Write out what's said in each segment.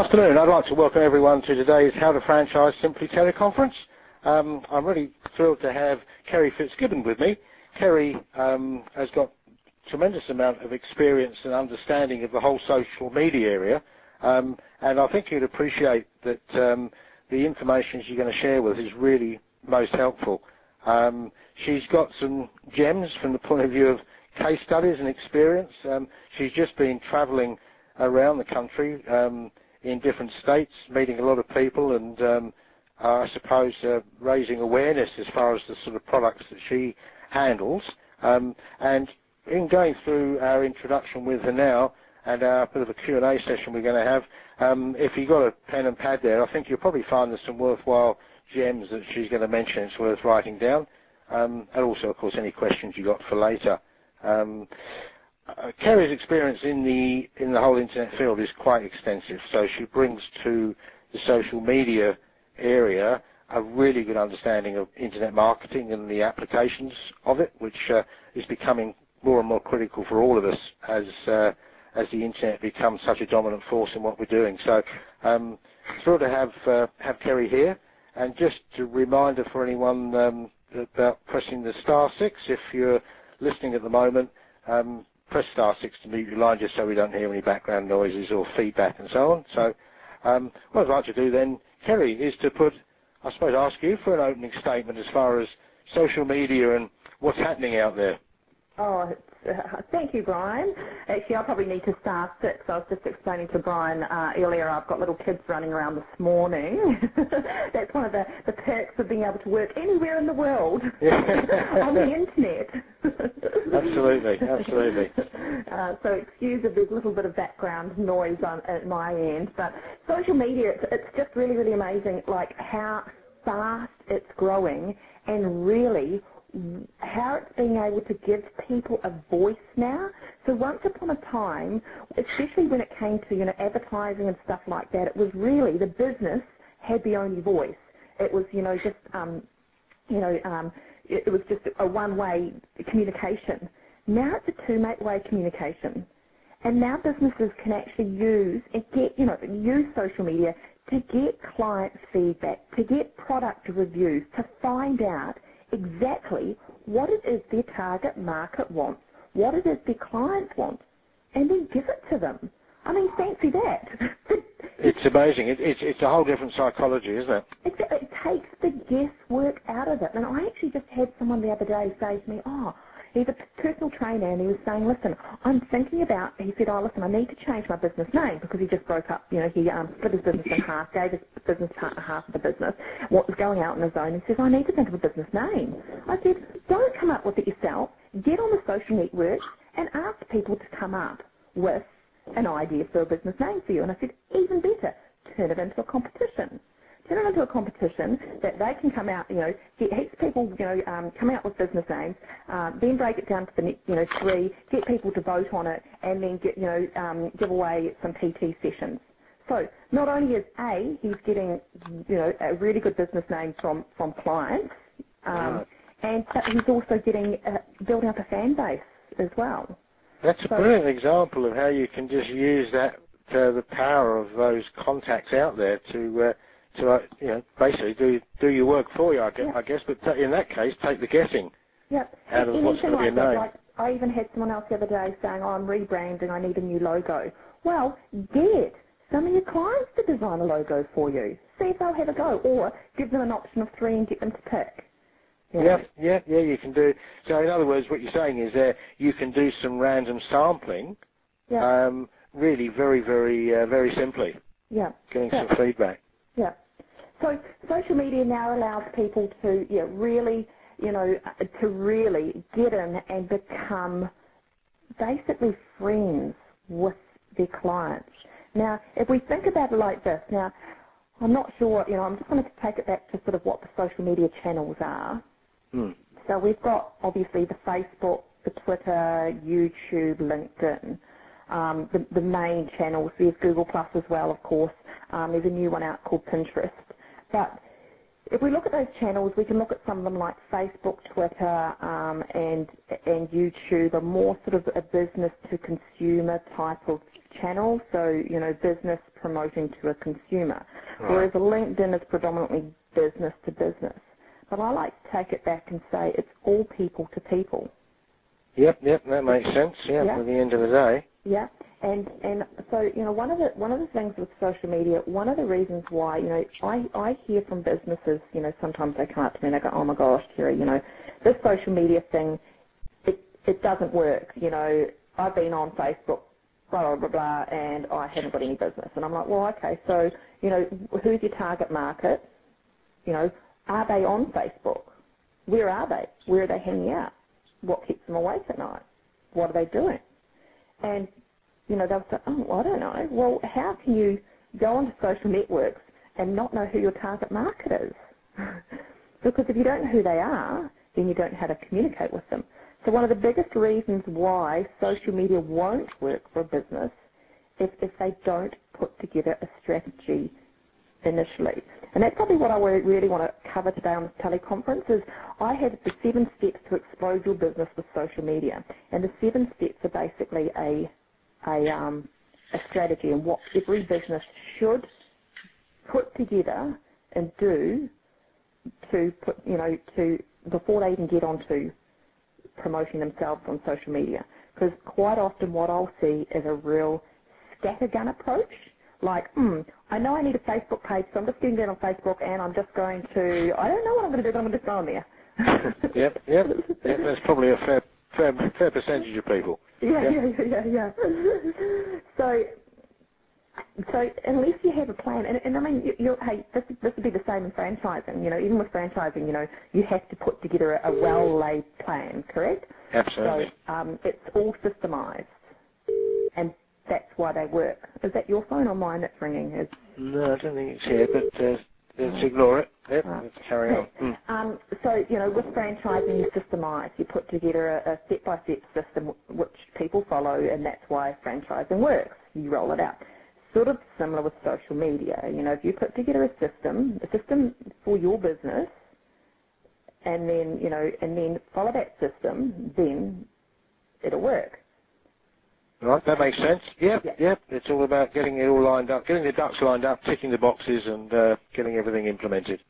Afternoon. I'd like to welcome everyone to today's How to Franchise Simply teleconference. Um, I'm really thrilled to have Kerry Fitzgibbon with me. Kerry um, has got tremendous amount of experience and understanding of the whole social media area, um, and I think you'd appreciate that um, the information she's going to share with us is really most helpful. Um, she's got some gems from the point of view of case studies and experience. Um, she's just been travelling around the country um, in different states, meeting a lot of people, and um, I suppose uh, raising awareness as far as the sort of products that she handles. Um, and in going through our introduction with her now and our bit of a Q&A session we're going to have, um, if you've got a pen and pad there, I think you'll probably find there's some worthwhile gems that she's going to mention it's worth writing down. Um, and also, of course, any questions you got for later. Um, Kerry's experience in the in the whole internet field is quite extensive. So she brings to the social media area a really good understanding of internet marketing and the applications of it, which uh, is becoming more and more critical for all of us as uh, as the internet becomes such a dominant force in what we're doing. So um, thrilled to have uh, have Kerry here, and just a reminder for anyone um, about pressing the star six if you're listening at the moment. Um, press star six to mute your line just so we don't hear any background noises or feedback and so on. So um, what I'd like to do then, Kerry, is to put, I suppose, ask you for an opening statement as far as social media and what's happening out there. Oh, thank you, Brian. Actually, I probably need to start six. I was just explaining to Brian uh, earlier. I've got little kids running around this morning. That's one of the, the perks of being able to work anywhere in the world on the internet. absolutely, absolutely. Uh, so excuse if there's a little bit of background noise on at my end, but social media, it's, it's just really, really amazing, like how fast it's growing and really how it's being able to give people a voice now. So once upon a time, especially when it came to you know advertising and stuff like that, it was really the business had the only voice. It was you know just um, you know um, it, it was just a one-way communication. Now it's a two-way communication. And now businesses can actually use and get, you know, use social media to get client feedback, to get product reviews, to find out exactly what it is their target market wants, what it is their clients want, and then give it to them. I mean, fancy that. it's amazing. It, it's, it's a whole different psychology, isn't it? Exactly. It takes the guesswork out of it. And I actually just had someone the other day say to me, oh, he's a personal trainer and he was saying, listen, I'm thinking about, he said, oh, listen, I need to change my business name because he just broke up, you know, he um, split his business in half, gave his business partner half of the business, what was going out on his own. He says, I need to think of a business name. I said, don't come up with it yourself. Get on the social networks and ask people to come up with an idea for a business name for you. And I said, even better, turn it into a competition turn it into a competition that they can come out, you know, get heaps of people, you know, um, come out with business names, uh, then break it down to the, next, you know, three, get people to vote on it, and then get, you know, um, give away some PT sessions. So not only is A, he's getting, you know, a really good business name from, from clients, um, and but he's also getting, uh, building up a fan base as well. That's a so, brilliant example of how you can just use that, uh, the power of those contacts out there to, uh, to uh, you know basically do do your work for you, I guess. Yeah. I guess but in that case, take the guessing yep. out of what's going to be a name. Like I even had someone else the other day saying, "Oh, I'm rebranding. I need a new logo." Well, get some of your clients to design a logo for you. See if they'll have a go, or give them an option of three and get them to pick. Yeah. yeah, yeah, yeah, you can do. So in other words, what you're saying is that you can do some random sampling, yeah. um, really very, very, uh, very simply. Yeah. Getting yeah. some feedback. Yeah. So social media now allows people to yeah, really, you know, to really get in and become basically friends with their clients. Now, if we think about it like this, now, I'm not sure, you know, I'm just going to take it back to sort of what the social media channels are. Mm. So we've got obviously the Facebook, the Twitter, YouTube, LinkedIn, um, the, the main channels. There's Google Plus as well, of course. Um, there's a new one out called Pinterest. But if we look at those channels, we can look at some of them like Facebook, Twitter, um, and and YouTube, are more sort of a business to consumer type of channel. So you know, business promoting to a consumer, right. whereas LinkedIn is predominantly business to business. But I like to take it back and say it's all people to people. Yep, yep, that makes sense. Yeah, yep. at the end of the day. Yeah. And and so you know one of the one of the things with social media, one of the reasons why you know I I hear from businesses, you know sometimes they come up to me and they go, oh my gosh, Terry, you know this social media thing, it it doesn't work. You know I've been on Facebook, blah blah blah blah, and I haven't got any business. And I'm like, well, okay, so you know who's your target market? You know, are they on Facebook? Where are they? Where are they hanging out? What keeps them awake at night? What are they doing? And you know, they'll say, oh, I don't know. Well, how can you go onto social networks and not know who your target market is? because if you don't know who they are, then you don't know how to communicate with them. So one of the biggest reasons why social media won't work for a business is if they don't put together a strategy initially. And that's probably what I really want to cover today on this teleconference is I have the seven steps to explode your business with social media. And the seven steps are basically a a, um, a strategy and what every business should put together and do to put, you know, to before they even get onto promoting themselves on social media. Because quite often what I'll see is a real scattergun approach. Like, hmm, I know I need a Facebook page, so I'm just getting that on Facebook, and I'm just going to, I don't know what I'm going to do, but I'm going to just go on there. yep, yep, yep. That's probably a fair, fair, fair percentage of people. Yeah, yeah, yeah, yeah, yeah. So, so unless you have a plan, and, and I mean, you, you, hey, this this would be the same in franchising. You know, even with franchising, you know, you have to put together a, a well-laid plan, correct? Absolutely. So um, it's all systemized, and that's why they work. Is that your phone or mine that's ringing? Is no, I don't think it's here, but uh, let's ignore it. Yep, right. let's carry on. You know, with franchising, you systemize. You put together a, a step-by-step system which people follow, and that's why franchising works. You roll it out. Sort of similar with social media. You know, if you put together a system, a system for your business, and then, you know, and then follow that system, then it'll work. Right, that makes sense. Yep, yep. yep. It's all about getting it all lined up, getting the ducks lined up, ticking the boxes, and uh, getting everything implemented.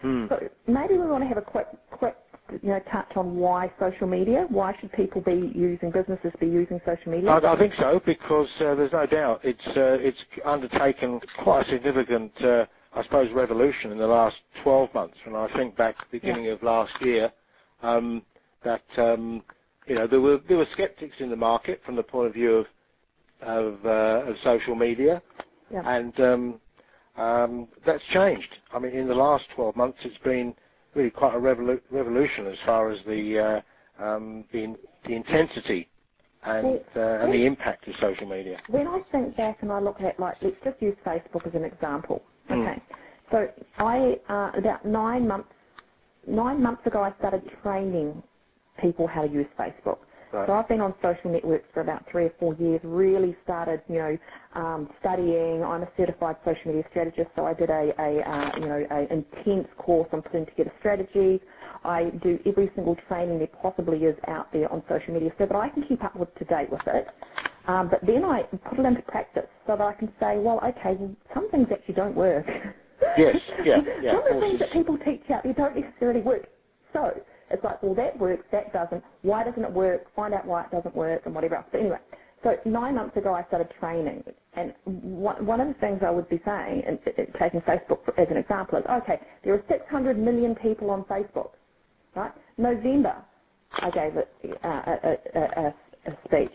Hmm. So maybe we want to have a quick, quick, you know, touch on why social media. Why should people be using businesses be using social media? I, I think so because uh, there's no doubt it's uh, it's undertaken quite a significant, uh, I suppose, revolution in the last 12 months. And I think back to the beginning yeah. of last year, um, that um, you know there were there were skeptics in the market from the point of view of of, uh, of social media, yeah. and um, um, that's changed. I mean, in the last 12 months, it's been really quite a revolu- revolution as far as the uh, um, the, the, intensity and, uh, and the impact of social media. When I think back and I look at like, let's just use Facebook as an example. Hmm. Okay, mm. so I uh, about nine months nine months ago I started training people how to use Facebook. Right. So I've been on social networks for about three or four years. Really started, you know, um, studying. I'm a certified social media strategist, so I did a, a uh, you know, an intense course on putting together strategies. I do every single training there possibly is out there on social media, so that I can keep up with to date with it. Um, but then I put it into practice so that I can say, well, okay, well, some things actually don't work. Yes, yeah, yeah. some of the things that people teach out there don't necessarily work. So it's like, well, that works, that doesn't. Why doesn't it work? Find out why it doesn't work and whatever else. But anyway, so nine months ago I started training. And one, of the things I would be saying, and taking Facebook as an example, is, okay, there are 600 million people on Facebook, right? November, I gave uh, a, a, a, a speech.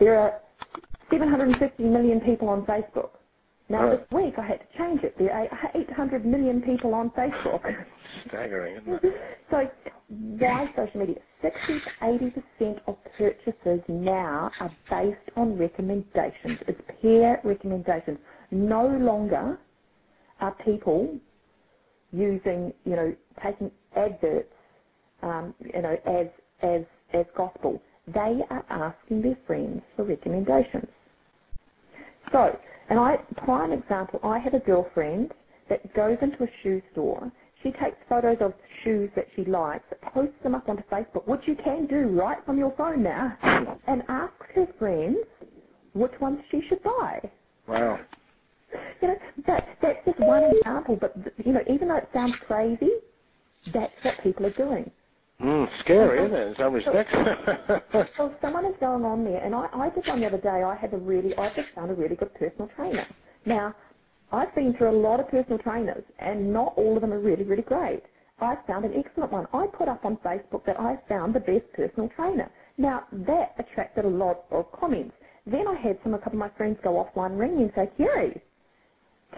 There are 750 million people on Facebook. Now this week I had to change it. There are 800 million people on Facebook. Staggering, isn't it? so why social media? 60 to 80% of purchases now are based on recommendations. It's peer recommendations. No longer are people using, you know, taking adverts, um, you know, as as as gospel. They are asking their friends for recommendations. So and I, prime example, I have a girlfriend that goes into a shoe store. she takes photos of shoes that she likes, posts them up onto Facebook, which you can do right from your phone now, and asks her friends which ones she should buy. Wow. You know, that, that's just one example, but, you know, even though it sounds crazy, that's what people are doing. Mm, scary, isn't it, in some respects? so someone is going on there, and I, I did one the other day. I had a really, I just found a really good personal trainer. Now, I've been through a lot of personal trainers, and not all of them are really, really great. I found an excellent one. I put up on Facebook that I found the best personal trainer. Now, that attracted a lot of comments. Then I had some, a couple of my friends go offline, ring me and say, Kerry,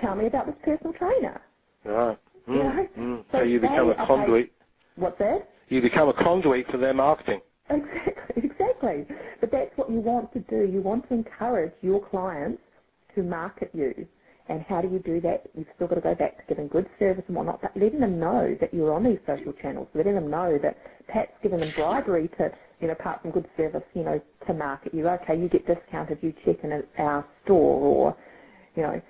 tell me about this personal trainer. Right. Mm, You know? mm. So So you become a conduit. What's that? You become a conduit for their marketing. Exactly, exactly. But that's what you want to do. You want to encourage your clients to market you. And how do you do that? You've still got to go back to giving good service and whatnot, but letting them know that you're on these social channels, letting them know that Pat's giving them bribery to, you know, apart from good service, you know, to market you. Okay, you get discounted, you check in at our store, or, you know,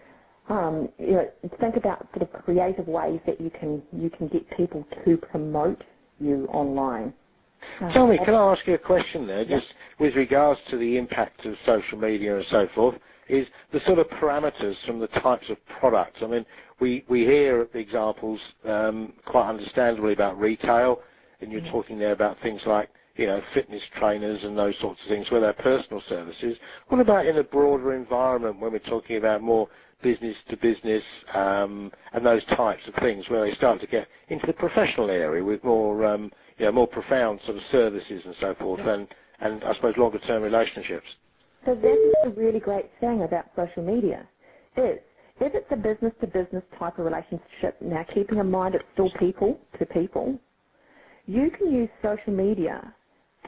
um, you know, think about sort of creative ways that you can you can get people to promote you online. Tell me, can I ask you a question there, just with regards to the impact of social media and so forth, is the sort of parameters from the types of products. I mean, we, we hear examples um, quite understandably about retail, and you're talking there about things like, you know, fitness trainers and those sorts of things where they're personal services. What about in a broader environment when we're talking about more business to business um, and those types of things where they start to get into the professional area with more um, you know, more profound sort of services and so forth and, and I suppose longer term relationships. So that's the really great thing about social media is if it's a business to business type of relationship, now keeping in mind it's still people to people, you can use social media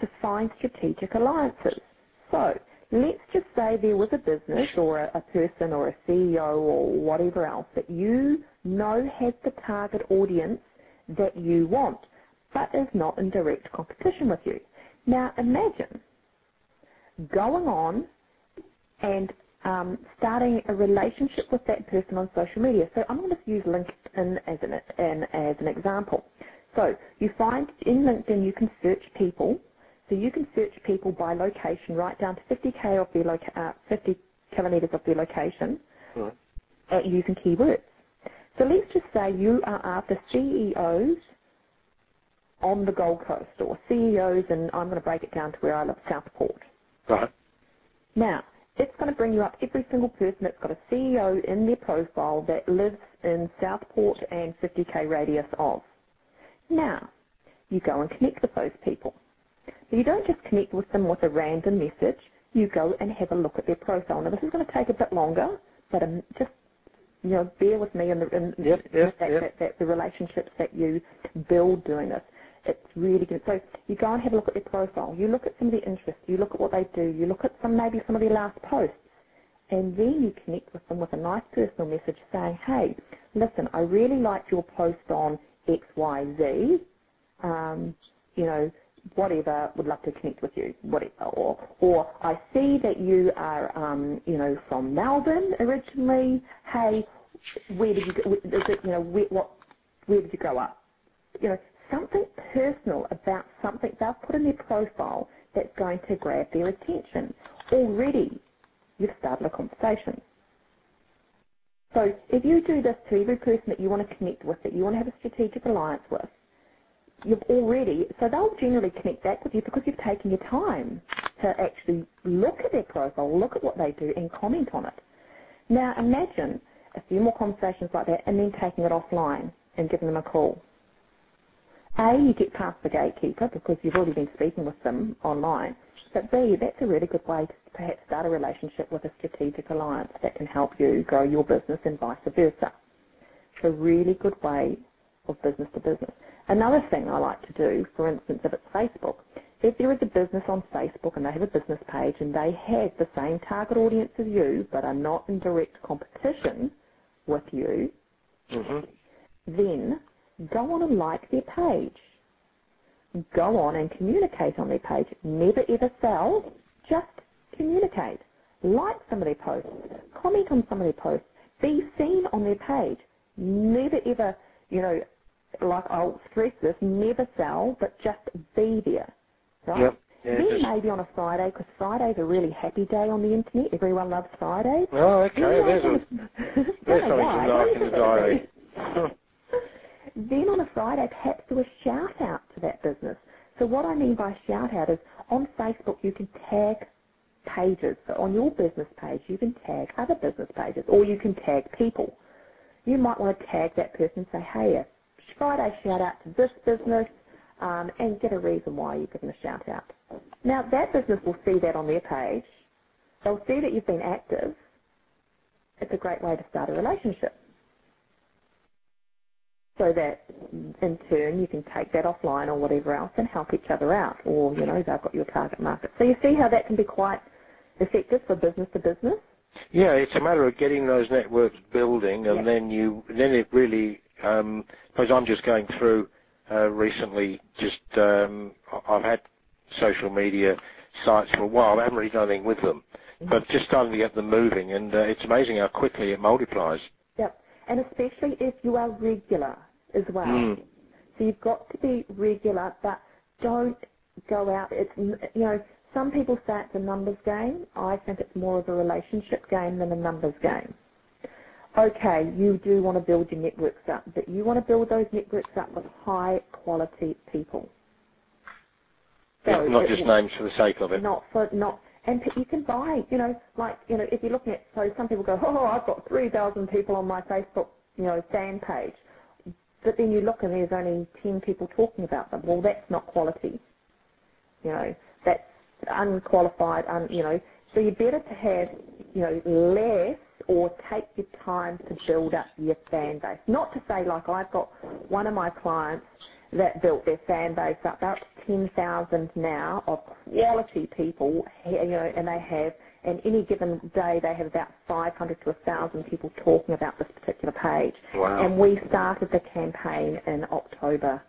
to find strategic alliances. So let's just say there was a business or a, a person or a CEO or whatever else that you know has the target audience that you want, but is not in direct competition with you. Now imagine going on and um, starting a relationship with that person on social media. So I'm going to use LinkedIn as an, an, as an example. So you find in LinkedIn you can search people. So you can search people by location right down to 50k of their loca- uh, 50 kilometres of their location Right. uh, using keywords. So let's just say you are after CEOs on the Gold Coast or CEOs, and I'm going to break it down to where I live, Southport. Right. Now, it's going to bring you up every single person that's got a CEO in their profile that lives in Southport and 50k radius of. Now, you go and connect with those people. But you don't just connect with them with a random message. You go and have a look at their profile. Now, this is going to take a bit longer, but um, just you know, bear with me in the, in Yep, yep, that, yep. That, that the relationships that you build doing this. It's really good. So you go and have a look at their profile. You look at some of their interests. You look at what they do. You look at some maybe some of their last posts, and then you connect with them with a nice personal message saying, "Hey, listen, I really liked your post on X, Y, Z. Um, you know, whatever. Would love to connect with you. Whatever. Or, or I see that you are, um, you know, from Melbourne originally. Hey, where did you go? Is it, you know, where, what, where did you grow up? You know, something personal about something they've put in their profile that's going to grab their attention. Already, you've started a conversation. So if you do this to every person that you want to connect with, that you want to have a strategic alliance with, you've already, so they'll generally connect back with you because you've taken your time to actually look at their profile, look at what they do, and comment on it. Now imagine a few more conversations like that and then taking it offline and giving them a call. A, you get past the gatekeeper because you've already been speaking with them online. But B, that's a really good way to perhaps start a relationship with a strategic alliance that can help you grow your business and vice versa. It's a really good way of business to business. Another thing I like to do, for instance, if it's Facebook, if there is a business on Facebook and they have a business page and they have the same target audience as you but are not in direct competition with you, hmm then go on and like their page. Go on and communicate on their page. Never ever sell, just communicate. Like some of their posts, comment on some of their posts, be seen on their page. Never ever, you know, like I'll stress this, never sell, but just be there, right? Yep. Yeah, then maybe on a Friday, because Friday's a really happy day on the internet. Everyone loves Fridays. Oh, okay. Then There's, a, there's something to in the diary. Then on a Friday, perhaps do a shout out to that business. So what I mean by shout out is on Facebook you can tag pages. So on your business page you can tag other business pages or you can tag people. You might want to tag that person and say, hey, a Friday shout out to this business um, and get a reason why you're giving a shout out. Now that business will see that on their page. They'll see that you've been active. It's a great way to start a relationship so that in turn you can take that offline or whatever else and help each other out or you know they've got your target market so you see how that can be quite effective for business to business Yeah, it's a matter of getting those networks building, and Yeah. then you then it really. Um, because I'm just going through uh, recently. Just um, I've had social media sites for a while. I haven't really done anything with them, but just starting to get them moving, and uh, it's amazing how quickly it multiplies. yep and especially if you are regular as well Mm. so you've got to be regular but don't go out it's you know some people say it's a numbers game I think it's more of a relationship game than a numbers game okay, you do want to build your networks up, but you want to build those networks up with high quality people. Yeah, not just names for the sake of it. Not for not, and you can buy, you know, like you know, if you're looking at, so some people go, oh, I've got three thousand people on my Facebook, you know, fan page, but then you look and there's only ten people talking about them. Well, that's not quality. You know, that's unqualified, un, you know. So you're better to have, you know, less or take your time to build up your fan base. Not to say like I've got one of my clients that built their fan base up up to 10,000 now of quality people, you know, and they have, and any given day they have about 500 to 1,000 people talking about this particular page. Wow. And we started the campaign in October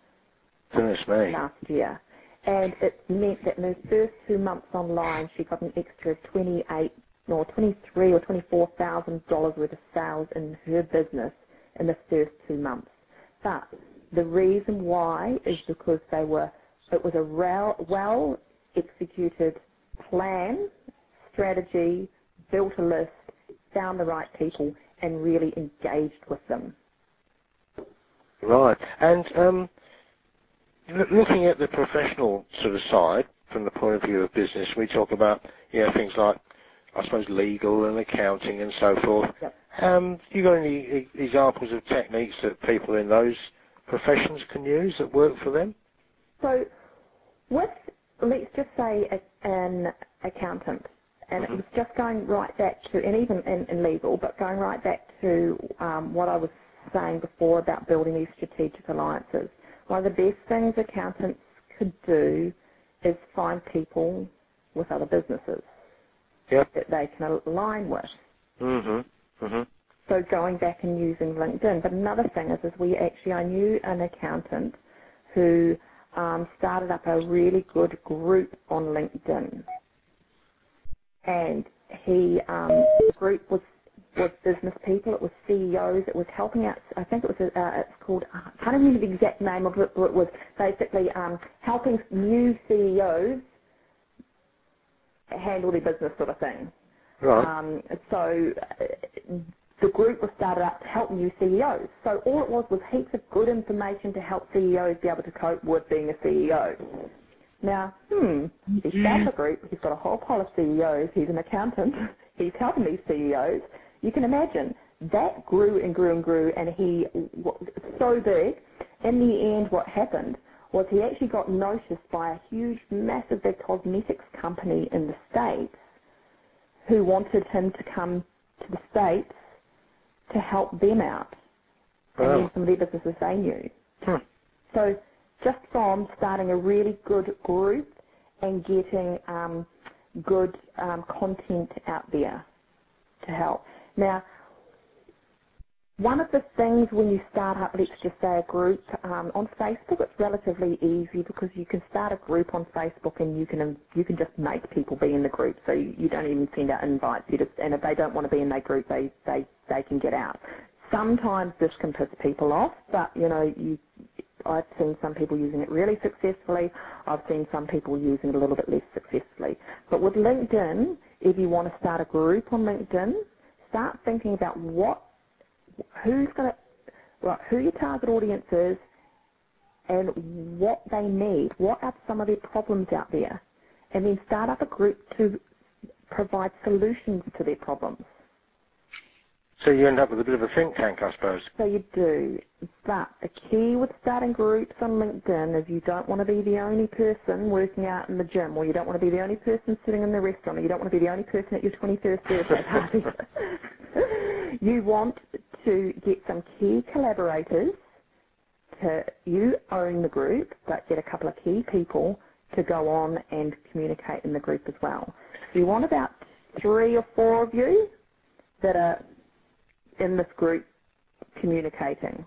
Goodness me. last year. And it meant that in those first two months online, she got an extra 28 or 23 or 24 thousand dollars worth of sales in her business in the first two months. But the reason why is because they were it was a well executed plan, strategy, built a list, found the right people, and really engaged with them. Right. And um, looking at the professional sort of side, from the point of view of business, we talk about you know things like I suppose legal and accounting and so forth. Yep. Um, you got any e- examples of techniques that people in those professions can use that work for them? So, with let's just say a, an accountant, and it was just going right back to, and even in, in legal, but going right back to um, what I was saying before about building these strategic alliances. One of the best things accountants could do is find people with other businesses Yep. that they can align with. Mm-hmm. Mm-hmm. So going back and using LinkedIn. But another thing is, is we actually, I knew an accountant who um, started up a really good group on LinkedIn. And he, um, the group was, was business people, it was CEOs, it was helping out, I think it was, a, uh, it's called, I can't remember the exact name of it, but it was basically um, helping new CEOs handle their business sort of thing. Right. Um, so the group was started up to help new CEOs. So all it was was heaps of good information to help CEOs be able to cope with being a CEO. Now, hmm, he started a group, he's got a whole pile of CEOs, he's an accountant, he's helping these CEOs. You can imagine that grew and grew and grew and he was so big. In the end, what happened was he actually got noticed by a huge, massive big cosmetics company in the States who wanted him to come to the States to help them out and Wow. then some of their businesses they knew. Hmm. So just from starting a really good group and getting um, good um, content out there to help. Now, one of the things when you start up, let's just say a group um, on Facebook, it's relatively easy because you can start a group on Facebook and you can you can just make people be in the group. So you, you don't even send out invites. You just and if they don't want to be in that group, they they they can get out. Sometimes this can piss people off, but you know you I've seen some people using it really successfully. I've seen some people using it a little bit less successfully. But with LinkedIn, if you want to start a group on LinkedIn, start thinking about what, who's going to, right, who your target audience is, and what they need. What are some of their problems out there? And then start up a group to provide solutions to their problems. So you end up with a bit of a think tank, I suppose. So you do. But the key with starting groups on LinkedIn is you don't want to be the only person working out in the gym, or you don't want to be the only person sitting in the restaurant, or you don't want to be the only person at your 21st birthday party. you want to get some key collaborators to you own the group, but get a couple of key people to go on and communicate in the group as well. So you want about three or four of you that are in this group communicating.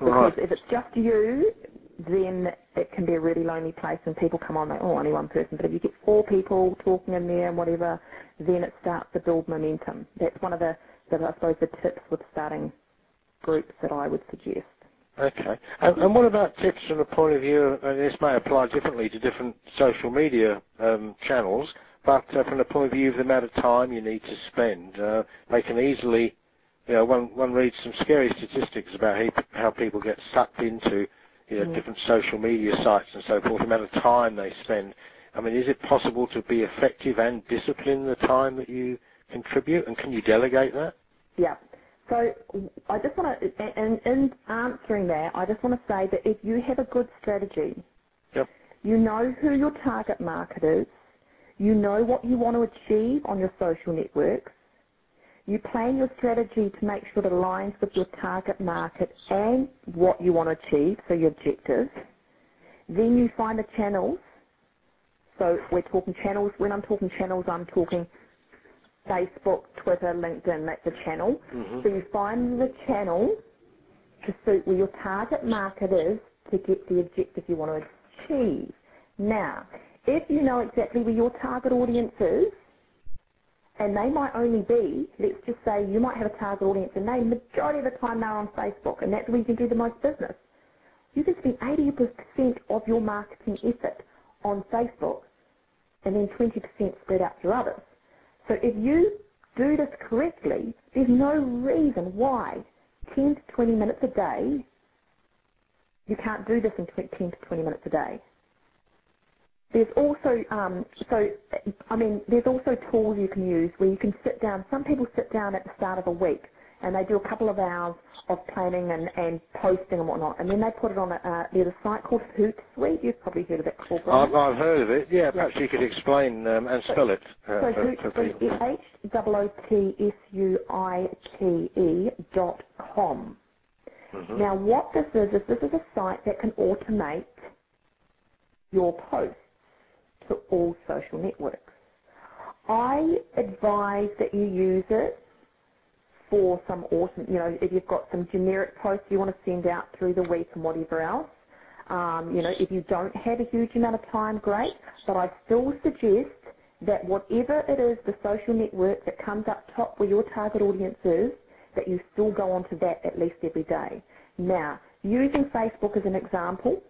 Right. Because if it's just you, then it can be a really lonely place and people come on like, oh, only one person. But if you get four people talking in there and whatever, then it starts to build momentum. That's one of the, the I suppose, the tips with starting groups that I would suggest. Okay. And, and what about tips from the point of view, and this may apply differently to different social media um, channels, but uh, from the point of view of the amount of time you need to spend, uh, they can easily you know, one, one reads some scary statistics about how, how people get sucked into you know, Mm. different social media sites and so forth, the amount of time they spend. I mean, is it possible to be effective and discipline the time that you contribute, and can you delegate that? Yeah. So I just want to, and in answering that, I just want to say that if you have a good strategy, Yep. you know who your target market is, you know what you want to achieve on your social networks, you plan your strategy to make sure it aligns with your target market and what you want to achieve, so your objectives. Then you find the channels. So we're talking channels. When I'm talking channels, I'm talking Facebook, Twitter, LinkedIn. That's a channel. Mhm. So you find the channel to suit where your target market is to get the objective you want to achieve. Now, if you know exactly where your target audience is, and they might only be, let's just say you might have a target audience and they, majority of the time they're on Facebook and that's where you can do the most business. You can spend 80% of your marketing effort on Facebook and then 20% spread out through others. So if you do this correctly, there's no reason why 10 to 20 minutes a day, you can't do this in 10 to 20 minutes a day. There's also, um, so, I mean, there's also tools you can use where you can sit down. Some people sit down at the start of a week and they do a couple of hours of planning and, and posting and whatnot, and then they put it on a, uh, there's a site called Hootsuite. You've probably heard of it before, I've, I've heard of it. Yeah, perhaps you could explain um, and spell it uh, So for Hootsuite people. is H-O-O-T-S-U-I-T-E dot com. Mhm. Now, what this is, is this is a site that can automate your posts to all social networks. I advise that you use it for some awesome, you know, if you've got some generic posts you want to send out through the week and whatever else. Um, you know, if you don't have a huge amount of time, great. But I still suggest that whatever it is, the social network that comes up top where your target audience is, that you still go onto that at least every day. Now, using Facebook as an example,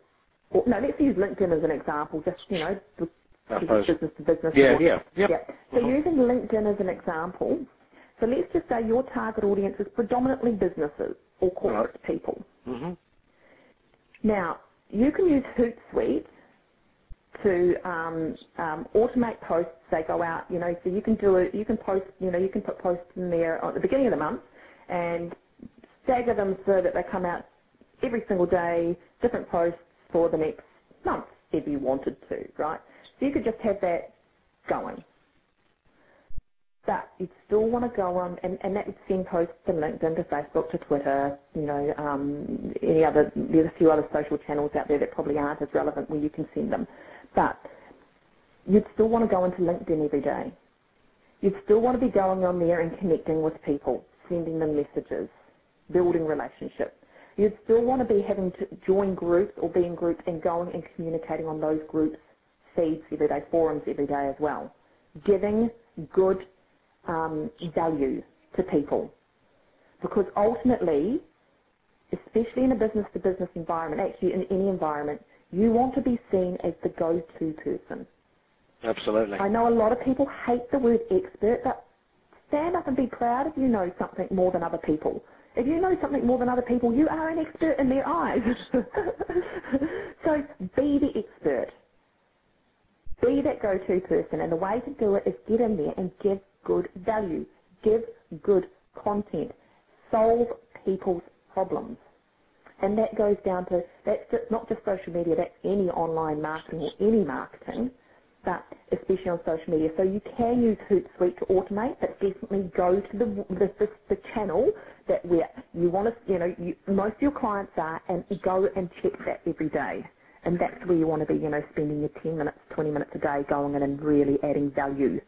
or no, let's use LinkedIn as an example, just, you know, business to business. Yeah, yeah, yep. yeah. So Mhm. using LinkedIn as an example, so let's just say your target audience is predominantly businesses or corporate people. Mhm. Now, you can use Hootsuite to um, um, automate posts. They go out, you know, so you can do it. You can post, you know, you can put posts in there at the beginning of the month and stagger them so that they come out every single day, different posts for the next month if you wanted to, right? So you could just have that going. But you'd still want to go on, and, and that would send posts to LinkedIn, to Facebook, to Twitter, you know, um, any other, there's a few other social channels out there that probably aren't as relevant where you can send them. But you'd still want to go into LinkedIn every day. You'd still want to be going on there and connecting with people, sending them messages, building relationships. You'd still want to be having to join groups or be in groups and going and communicating on those groups, feeds every day, forums every day as well. Giving good um, value to people. Because ultimately, especially in a business-to-business environment, actually in any environment, you want to be seen as the go-to person. Absolutely. I know a lot of people hate the word expert, but stand up and be proud if you know something more than other people. If you know something more than other people, you are an expert in their eyes. so be the expert. Be that go-to person, and the way to do it is get in there and give good value. Give good content. Solve people's problems. And that goes down to, that's not just social media, that's any online marketing or any marketing, but especially on social media. So you can use Hootsuite to automate, but definitely go to the, the, the, the channel that where you want to, you know, you, most of your clients are, and go and check that every day. And that's where you want to be, you know, spending your 10 minutes, 20 minutes a day going in and really adding value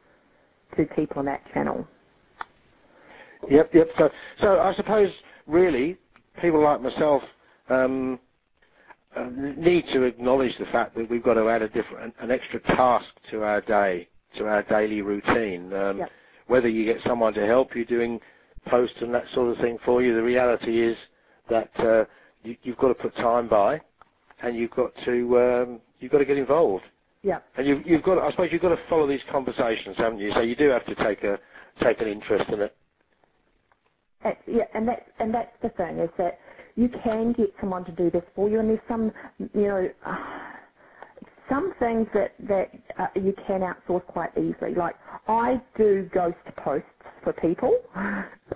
to people on that channel. Yep, yep. So, so I suppose really people like myself um, uh, need to acknowledge the fact that we've got to add a different, an extra task to our day, to our daily routine. Um, yep. Whether you get someone to help you doing posts and that sort of thing for you, the reality is that uh, you, you've got to put time by and you've got to um, you've got to get involved. Yeah. And you've you've got I suppose you've got to follow these conversations, haven't you? So you do have to take a take an interest in it. That's, yeah, and that's and that's the thing is that you can get someone to do this for you, and there's some you know. Uh, some things that that uh, you can outsource quite easily. Like I do ghost posts for people.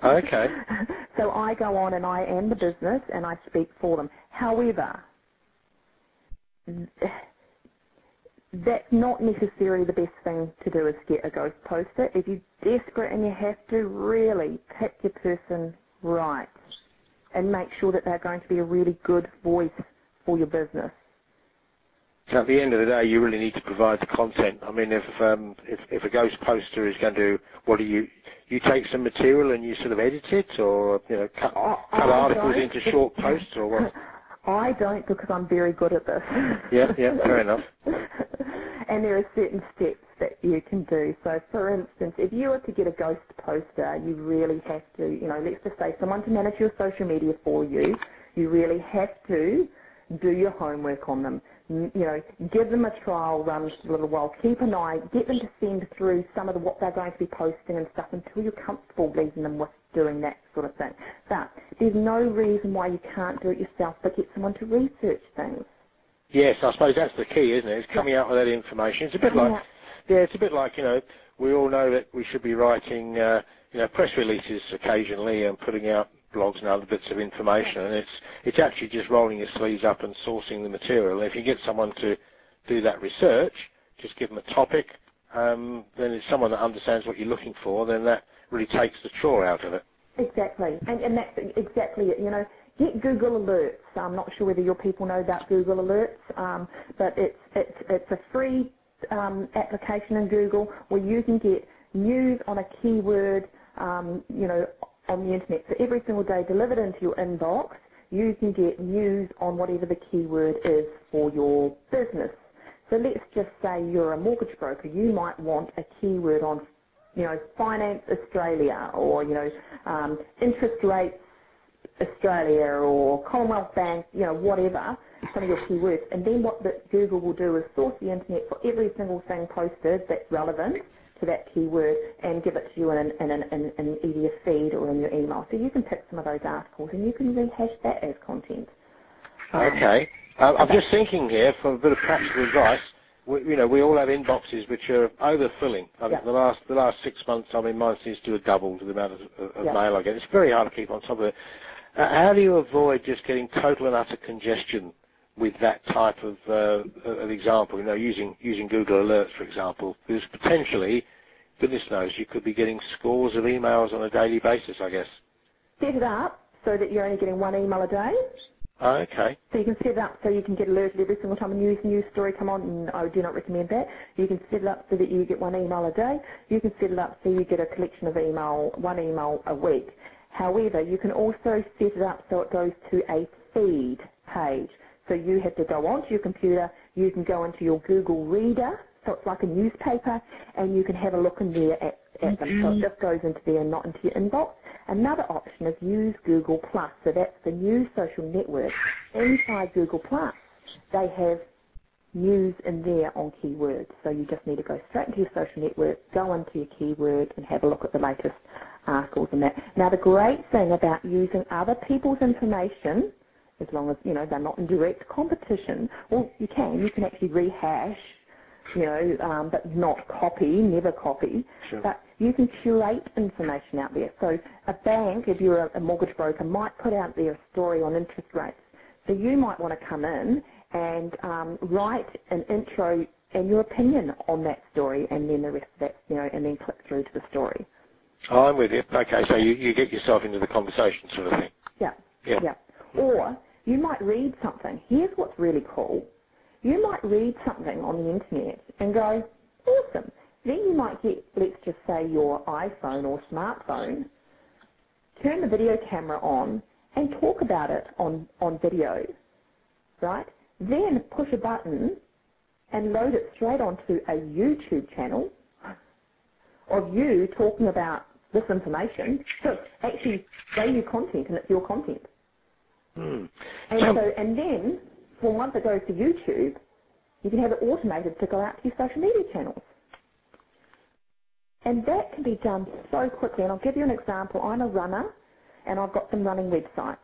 Okay. so I go on and I am the business and I speak for them. However, that's not necessarily the best thing to do is get a ghost poster. If you're desperate and you have to, really pick your person right and make sure that they're going to be a really good voice for your business. So at the end of the day, you really need to provide the content. I mean, if um, if, if a ghost poster is going to, what do you you take some material and you sort of edit it, or you know, cut, I, cut articles into short posts, or what? I don't because I'm very good at this. Yeah, yeah, fair enough. and there are certain steps that you can do. So, for instance, if you were to get a ghost poster, you really have to, you know, let's just say someone to manage your social media for you. You really have to do your homework on them. You know, give them a trial run for a little while. Keep an eye. Get them to send through some of the, what they're going to be posting and stuff until you're comfortable leaving them with doing that sort of thing. But there's no reason why you can't do it yourself, but get someone to research things. Yes, I suppose that's the key, isn't it? It's coming out with that information. It's a bit like, yeah, it's a bit like you know, we all know that we should be writing, uh, you know, press releases occasionally and putting out blogs and other bits of information, and it's it's actually just rolling your sleeves up and sourcing the material. If you get someone to do that research, just give them a topic, um, then it's someone that understands what you're looking for. Then that really takes the chore out of it. Exactly, and, and that's exactly it. You know, get Google Alerts. I'm not sure whether your people know about Google Alerts, um, but it's it's it's a free um, application in Google where you can get news on a keyword, um, you know, on the internet. So every single day, delivered into your inbox, you can get news on whatever the keyword is for your business. So let's just say you're a mortgage broker. You might want a keyword on you know, Finance Australia or, you know, um, interest rates Australia or Commonwealth Bank, you know, whatever, some of your keywords. And then what the, Google will do is source the internet for every single thing posted that's relevant to that keyword and give it to you in an, in, an, in, either your feed or in your email. So you can pick some of those articles and you can rehash that as content. Um, okay. Uh, I'm just thinking here, for a bit of practical advice, we, you know, we all have inboxes which are overfilling. I think the last the last six months, I mean, mine seems to have doubled the amount of, of mail I get. It's very hard to keep on top of it. Uh, how do you avoid just getting total and utter congestion with that type of, uh, of example? You know, using using Google Alerts, for example, because potentially, goodness knows, you could be getting scores of emails on a daily basis. I guess. Set it up so that you're only getting one email a day. Oh, okay. So you can set it up so you can get alerted every single time a news news story come on, and I do not recommend that. You can set it up so that you get one email a day. You can set it up so you get a collection of email, one email a week. However, you can also set it up so it goes to a feed page. So you have to go onto your computer, you can go into your Google Reader, so it's like a newspaper, and you can have a look in there at, at them. So it mm-hmm. just goes into there, and not into your inbox. Another option is use Google Plus. So that's the new social network inside Google Plus. They have news in there on keywords. So you just need to go straight into your social network, go into your keywords and have a look at the latest articles and that. Now the great thing about using other people's information, as long as, you know, they're not in direct competition, well, you can. You can actually rehash you know, um, but not copy, never copy. Sure. But you can curate information out there. So a bank, if you're a, mortgage broker, might put out their story on interest rates. So you might want to come in and um, write an intro and your opinion on that story, and then the rest of that, you know, and then click through to the story. Oh, I'm with you. Okay, so you, you get yourself into the conversation sort of thing. Yeah. Yeah. Yeah. Or you might read something. Here's what's really cool. You might read something on the internet and go, awesome. Then you might get, let's just say, your iPhone or smartphone, turn the video camera on and talk about it on, on video, right? Then push a button and load it straight onto a YouTube channel of you talking about this information. So actually, they your content and it's your content. Hmm. And So- so, and then, for once it goes to YouTube, you can have it automated to go out to your social media channels. And that can be done so quickly. And I'll give you an example. I'm a runner, and I've got some running websites.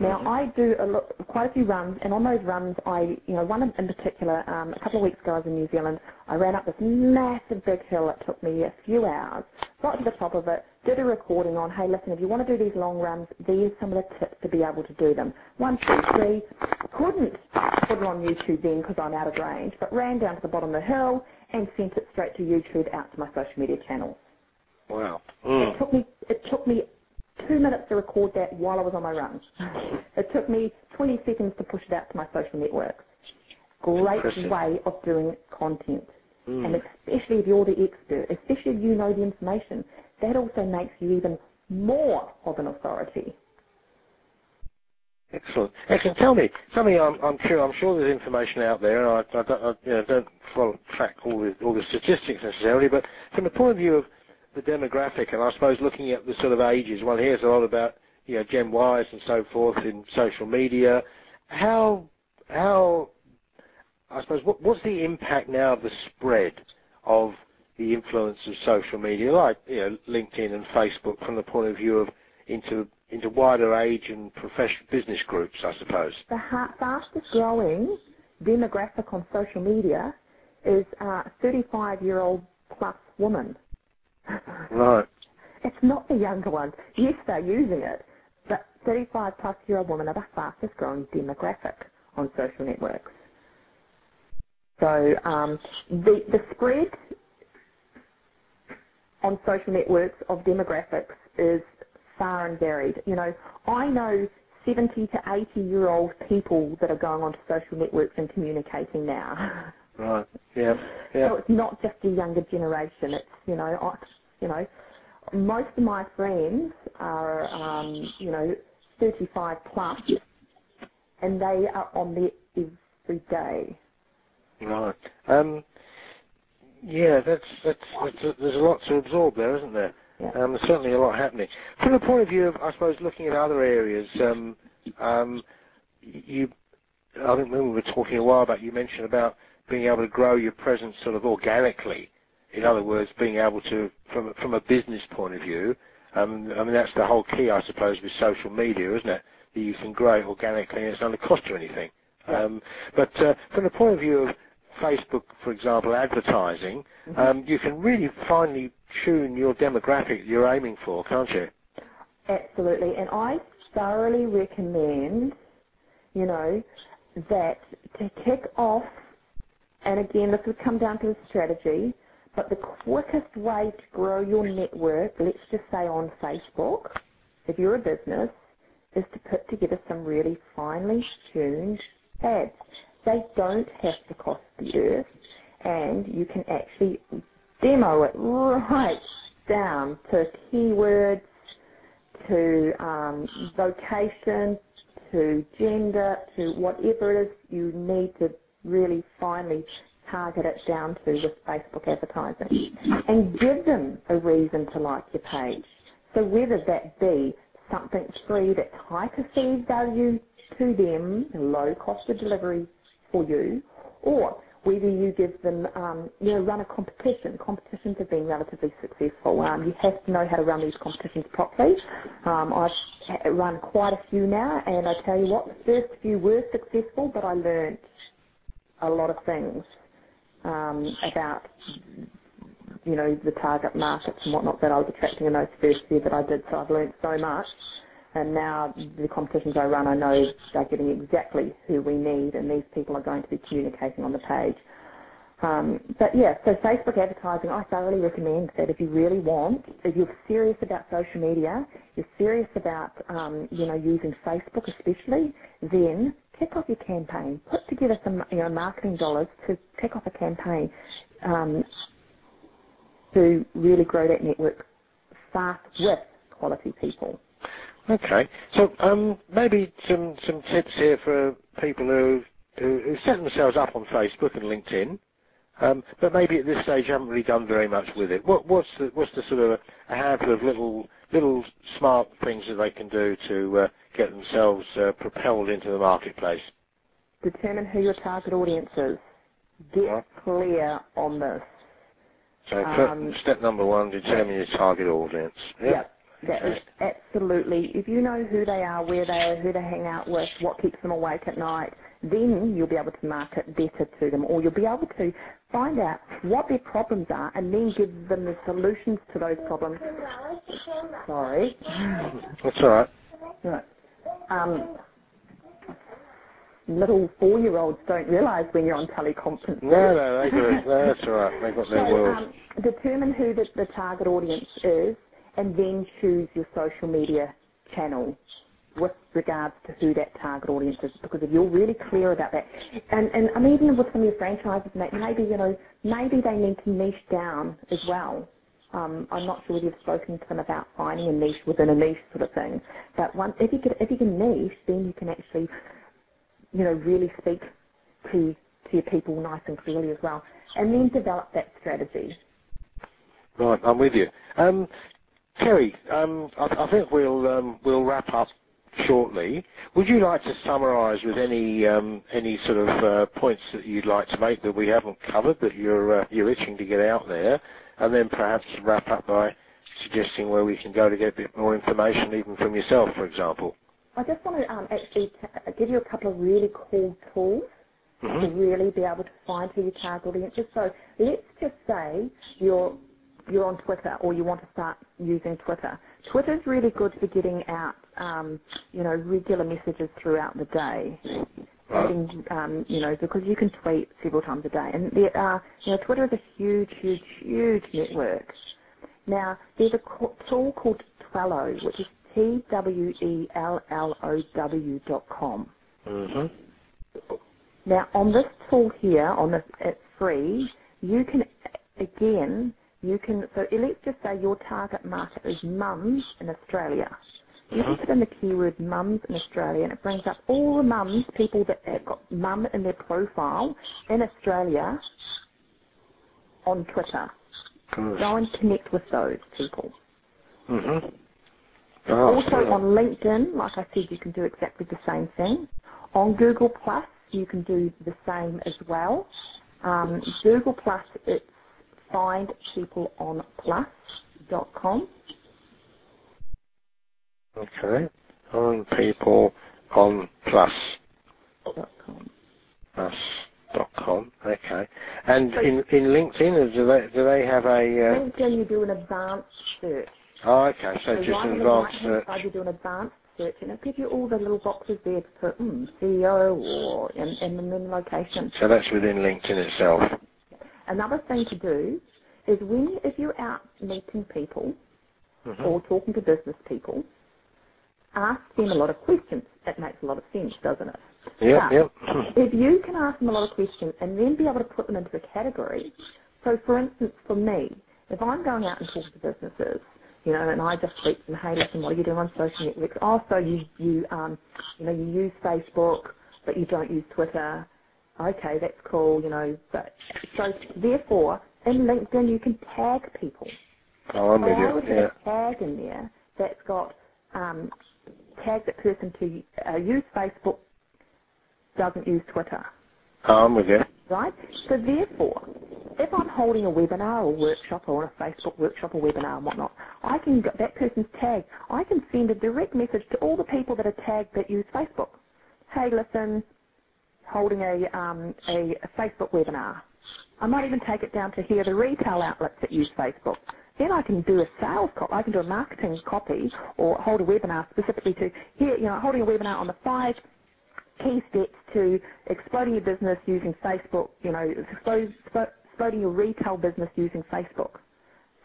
Now Mhm. I do a lot, quite a few runs, and on those runs, I, you know, one in particular, um, a couple of weeks ago I was in New Zealand. I ran up this massive big hill. It took me a few hours. Got to the top of it, did a recording on, hey, listen, if you want to do these long runs, these are some of the tips to be able to do them. One, two, three. Couldn't put it on YouTube then because I'm out of range, but ran down to the bottom of the hill and sent it straight to YouTube out to my social media channels. Wow. It Mm. took me it took me two minutes to record that while I was on my run. It took me 20 seconds to push it out to my social networks. Great way of doing content. Mm. And especially if you're the expert, especially if you know the information, that also makes you even more of an authority. Excellent. Excellent. Tell me, something I'm, I'm sure I'm sure there's information out there, and I, I, don't, I you know, don't follow, track all the all the statistics necessarily, but from the point of view of the demographic, and I suppose looking at the sort of ages, one hears a lot about you know Gen Ys and so forth in social media. How how I suppose what, what's the impact now of the spread of the influence of social media, like you know LinkedIn and Facebook, from the point of view of into into wider age and professional business groups, I suppose. The ha- fastest growing demographic on social media is uh, 35 year old plus women. Right. It's not the younger ones. Yes, they're using it, but 35 plus year old women are the fastest growing demographic on social networks. So um, the, the spread on social networks of demographics is far and varied. You know, I know 70 to 80 year old people that are going onto social networks and communicating now. Right. Yeah. Yeah. So it's not just a younger generation. It's you know, I, you know, most of my friends are um, you know 35 plus, and they are on there every day. Right. Um, yeah, that's, that's, that's a, there's a lot to absorb there, isn't there? Um, there's certainly a lot happening. From the point of view of, I suppose, looking at other areas, um, um, you, I think when we were talking a while back, you mentioned about being able to grow your presence sort of organically. In other words, being able to, from from a business point of view, um, I mean that's the whole key, I suppose, with social media, isn't it? That you can grow it organically and it's not going to cost you anything. Yeah. Um, but uh, from the point of view of Facebook, for example, advertising, um, you can really finely tune your demographic you're aiming for, can't you? Absolutely, and I thoroughly recommend, you know, that to kick off, and again, this would come down to the strategy, but the quickest way to grow your network, let's just say on Facebook, if you're a business, is to put together some really finely tuned ads. They don't have to cost the earth, and you can actually demo it right down to keywords, to um, location, to gender, to whatever it is you need to really finely target it down to with Facebook advertising. And give them a reason to like your page. So whether that be something free that's high perceived value to them, low cost of delivery for you, or whether you give them, um, you know, run a competition. Competitions have been relatively successful. Um, you have to know how to run these competitions properly. Um, I've run quite a few now, and I tell you what, the first few were successful, but I learned a lot of things um, about you know, the target markets and whatnot that I was attracting in those first year that I did. So I've learned so much. And now the competitions I run, I know they're getting exactly who we need, and these people are going to be communicating on the page. Um, but yeah, so Facebook advertising, I thoroughly recommend that if you really want, if you're serious about social media, you're serious about, um, you know, using Facebook especially, then kick off your campaign. Put together some, you know, marketing dollars to kick off a campaign. Um, to really grow that network fast with quality people. Okay, so um, maybe some, some tips here for people who, who, who set themselves up on Facebook and LinkedIn, um, but maybe at this stage haven't really done very much with it. What, what's the what's the sort of a, handful of little little smart things that they can do to uh, get themselves uh, propelled into the marketplace? Determine who your target audience is. Get right. clear on this. So um, step number one, determine your target audience. Yep. That is absolutely. If you know who they are, where they are, who they hang out with, what keeps them awake at night, then you'll be able to market better to them, or you'll be able to find out what their problems are, and then give them the solutions to those problems. Sorry. That's all right. Right. Um, little four-year-olds don't realise when you're on teleconference. No, no, they do. No, that's all right. They've got their so, world. Um, determine who the, the target audience is, and then choose your social media channel with regards to who that target audience is. Because if you're really clear about that, and and, and even with some of your franchises, maybe you know maybe they need to niche down as well. Um, I'm not sure whether you've spoken to them about finding a niche within a niche sort of thing. But once, if you can, if you can niche, then you can actually you know, really speak to, to your people nice and clearly as well. And then develop that strategy. Right, I'm with you. Um, Kerry, um, I, I, think we'll um, we'll wrap up shortly. Would you like to summarise with any um, any sort of uh, points that you'd like to make that we haven't covered that you're uh, you're itching to get out there, and then perhaps wrap up by suggesting where we can go to get a bit more information, even from yourself, for example. I just want to um, actually t- give you a couple of really cool tools mm-hmm. to really be able to find who your target audience is. So let's just say you're you're on Twitter or you want to start using Twitter. Twitter is really good for getting out, um, you know, regular messages throughout the day. Adding, um, you know, because you can tweet several times a day, and there are, you know, Twitter is a huge, huge, huge network. Now, there's a tool called Twellow, which is T-W-E-L-L-O-W dot com. Mm-hmm. Now, on this tool here, on this, it's free, you can, again, you can, so let's just say your target market is mums in Australia. You can mm-hmm. put in the keyword mums in Australia and it brings up all the mums, people that have got mum in their profile in Australia on Twitter. Go and connect with those people. Mm-hmm. Oh, also yeah. on LinkedIn, like I said, you can do exactly the same thing. On Google Plus, you can do the same as well. Um, Google Plus, it's Okay. On people on plus. dot .com. Plus. Dot com. Okay. And in in LinkedIn, do they do they have a? Uh, LinkedIn, you do an advanced search. Oh, okay. So, so just an advanced search. Side, you do an advanced search, and it gives you all the little boxes there to put mm, CEO or and, and then location. So that's within LinkedIn itself. Another thing to do is when if you're out meeting people mm-hmm. or talking to business people, ask them a lot of questions. It makes a lot of sense, doesn't it? Yeah, yeah. if you can ask them a lot of questions and then be able to put them into a category, so for instance, for me, if I'm going out and talking to businesses, you know, and I just tweet them, hey, listen, what are you doing on social networks? Also, you, you, um, you know, you use Facebook, but you don't use Twitter. Okay, that's cool, you know, but, so therefore, in LinkedIn, you can tag people. Oh, I'm with you. I would yeah. have a tag in there that's got um, tag that person to uh, use Facebook doesn't use Twitter. Oh, I'm with you. Right? So therefore, if I'm holding a webinar or workshop or a Facebook workshop or webinar and whatnot, I can get that person's tag. I can send a direct message to all the people that are tagged that use Facebook. Hey, listen, holding a, um, a, Facebook webinar. I might even take it down to here the retail outlets that use Facebook. Then I can do a sales copy, I can do a marketing copy or hold a webinar specifically to here, you know, holding a webinar on the five key steps to exploding your business using Facebook, you know, exploding your retail business using Facebook.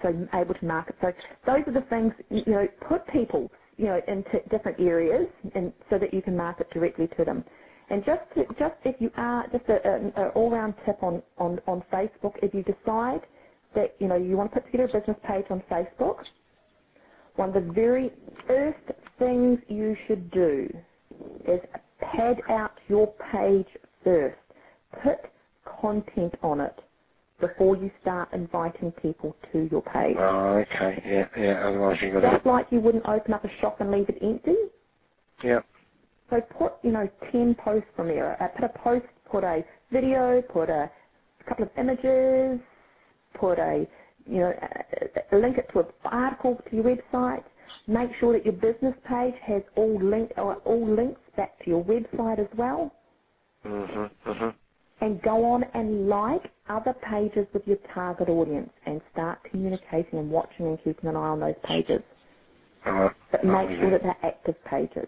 So able to market. So those are the things, you know, put people, you know, into different areas and so that you can market directly to them. And just to, just if you are just an all-round tip on, on, on Facebook, if you decide that you know you want to put together a business page on Facebook, one of the very first things you should do is pad out your page first. Put content on it before you start inviting people to your page. Oh, okay. Yeah, yeah. Otherwise you're Just like you wouldn't open up a shop and leave it empty. Yeah. So put, you know, 10 posts from there. Uh, put a post, put a video, put a couple of images, put a, you know, uh, link it to an article to your website. Make sure that your business page has all link or all links back to your website as well. Mhm. Mhm. And go on and like other pages with your target audience and start communicating and watching and keeping an eye on those pages. Right. But make sure that they're active pages.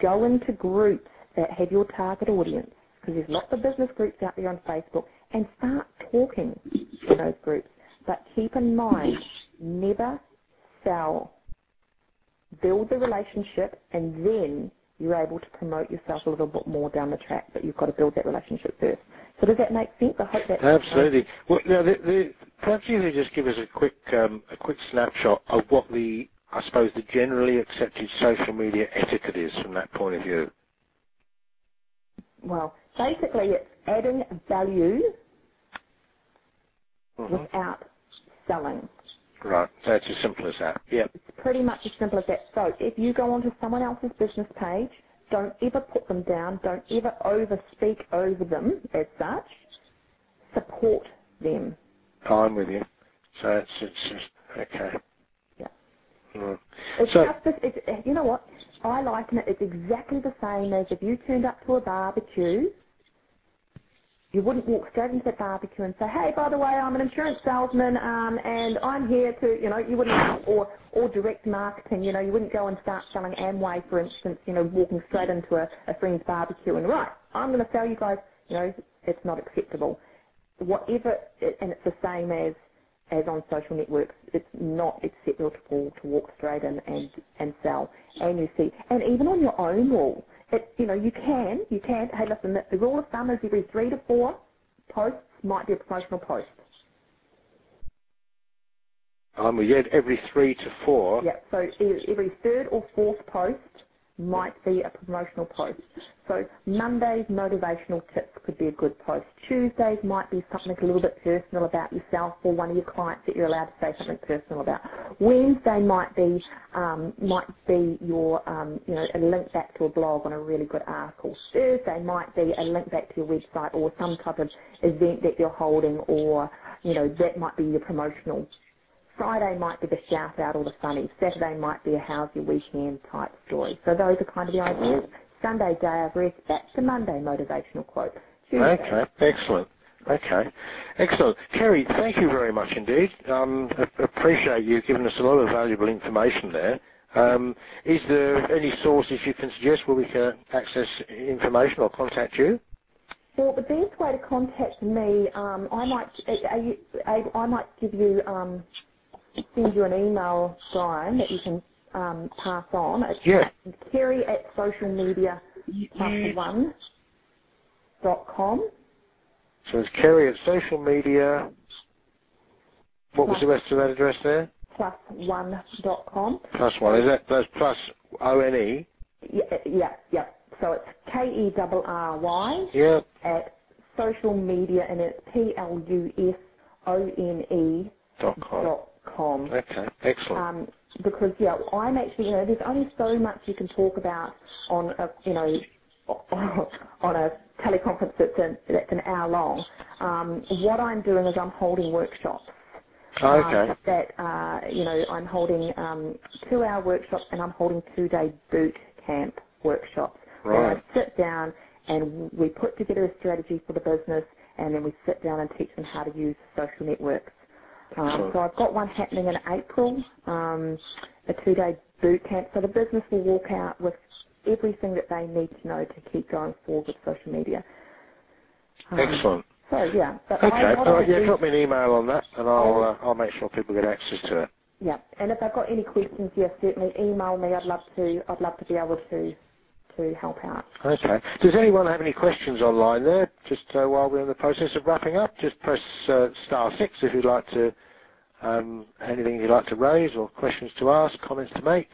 Go into groups that have your target audience because there's lots of business groups out there on Facebook and start talking in those groups. But keep in mind, never sell. Build the relationship and then you're able to promote yourself a little bit more down the track, but you've got to build that relationship first. So does that make sense? I hope that absolutely. Well, now, the, the, perhaps you could just give us a quick um, a quick snapshot of what the I suppose the generally accepted social media etiquette is from that point of view. Well, basically, it's adding value Mhm. without selling. Right. So it's as simple as that. Yep. It's pretty much as simple as that. So if you go onto someone else's business page, don't ever put them down. Don't ever over speak over them as such. Support them. I'm with you. So it's it's just okay. Mm. It's So- just this, it's, you know what? I liken it. It's exactly the same as if you turned up to a barbecue. You wouldn't walk straight into that barbecue and say, "Hey, by the way, I'm an insurance salesman, um, and I'm here to," you know, you wouldn't, or or direct marketing. You know, you wouldn't go and start selling Amway, for instance. You know, walking straight into a, a friend's barbecue and right, I'm going to sell you guys. You know, it's not acceptable. Whatever, and it's the same as as on social networks, it's not acceptable to walk straight in and, and sell. And you see, and even on your own wall, it, you know, you can, you can, hey listen, the, the rule of thumb is every three to four posts might be a promotional post. I'm with you. Every three to four. Yeah, so every third or fourth post might be a promotional post. So Monday's motivational tips could be a good post. Tuesdays might be something a little bit personal about yourself or one of your clients that you're allowed to say something personal about. Wednesday might be um, might be your um, you know a link back to a blog on a really good article. Thursday might be a link back to your website or some type of event that you're holding or you know that might be your promotional Friday might be the shout out or the funny. Saturday might be a how's your weekend type story. So those are kind of the ideas. Sunday day of rest, back to Monday motivational quote. Tuesday. Okay, excellent. Okay, excellent. Kerry, thank you very much indeed. Um, appreciate you giving us a lot of valuable information there. Um, is there any sources you can suggest where we can access information or contact you? Well, the best way to contact me, um, I might, are you, I might give you, um, send you an email, Brian, that you can um, pass on. It's Yeah. Kerry at socialmedia plus one dot com. So it's Kerry at social media. What was the rest of that address there? plus one dot com. Plus one. Is that that's plus O N E? Yeah, yeah, yeah. So it's K E R R Y Yeah. at social media and it's P L U S O N E Dot com. dot com. Okay, excellent. Um, because yeah, I'm actually you know there's only so much you can talk about on a you know on a teleconference that's an, that's an hour long. Um, what I'm doing is I'm holding workshops. Oh, okay. Um, that uh, you know I'm holding um, two-hour workshops and I'm holding two-day boot camp workshops right. where I sit down and we put together a strategy for the business and then we sit down and teach them how to use social networks. Um, so I've got one happening in April, um, a two-day boot camp. So the business will walk out with everything that they need to know to keep going forward with social media. Um, Excellent. So yeah. okay. Right. Yeah. Drop me an email on that, and I'll uh, I'll make sure people get access to it. Yeah. And if I've got any questions, yes, certainly email me. I'd love to. I'd love to be able to to help out. Okay. Does anyone have any questions online there? Just uh, while we're in the process of wrapping up, just press uh, star six if you'd like to, um, anything you'd like to raise or questions to ask, comments to make.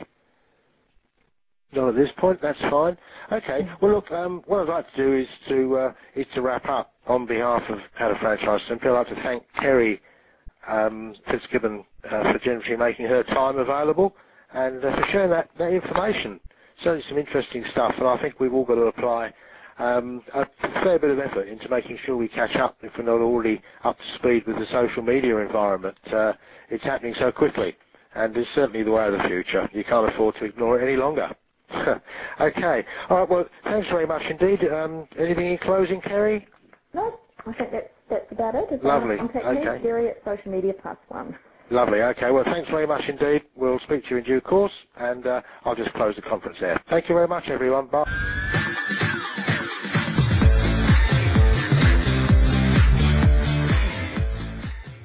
Not at this point. That's fine. Okay. Well, look. Um, what I'd like to do is to uh, is to wrap up on behalf of How to Franchise Simply. I'd like to thank Kerry um, Fitzgibbon uh, for generously making her time available and uh, for sharing that, that information certainly some interesting stuff, and I think we've all got to apply um, a fair bit of effort into making sure we catch up if we're not already up to speed with the social media environment. Uh, it's happening so quickly, and it's certainly the way of the future. You can't afford to ignore it any longer. okay. All right. Well, thanks very much indeed. Um, anything in closing, Kerry? No, I think that's that's about it. It's Lovely. Okay. Kerry at Social Media Plus One. Lovely. Okay. Well, thanks very much indeed. We'll speak to you in due course, and uh, I'll just close the conference there. Thank you very much, everyone. Bye.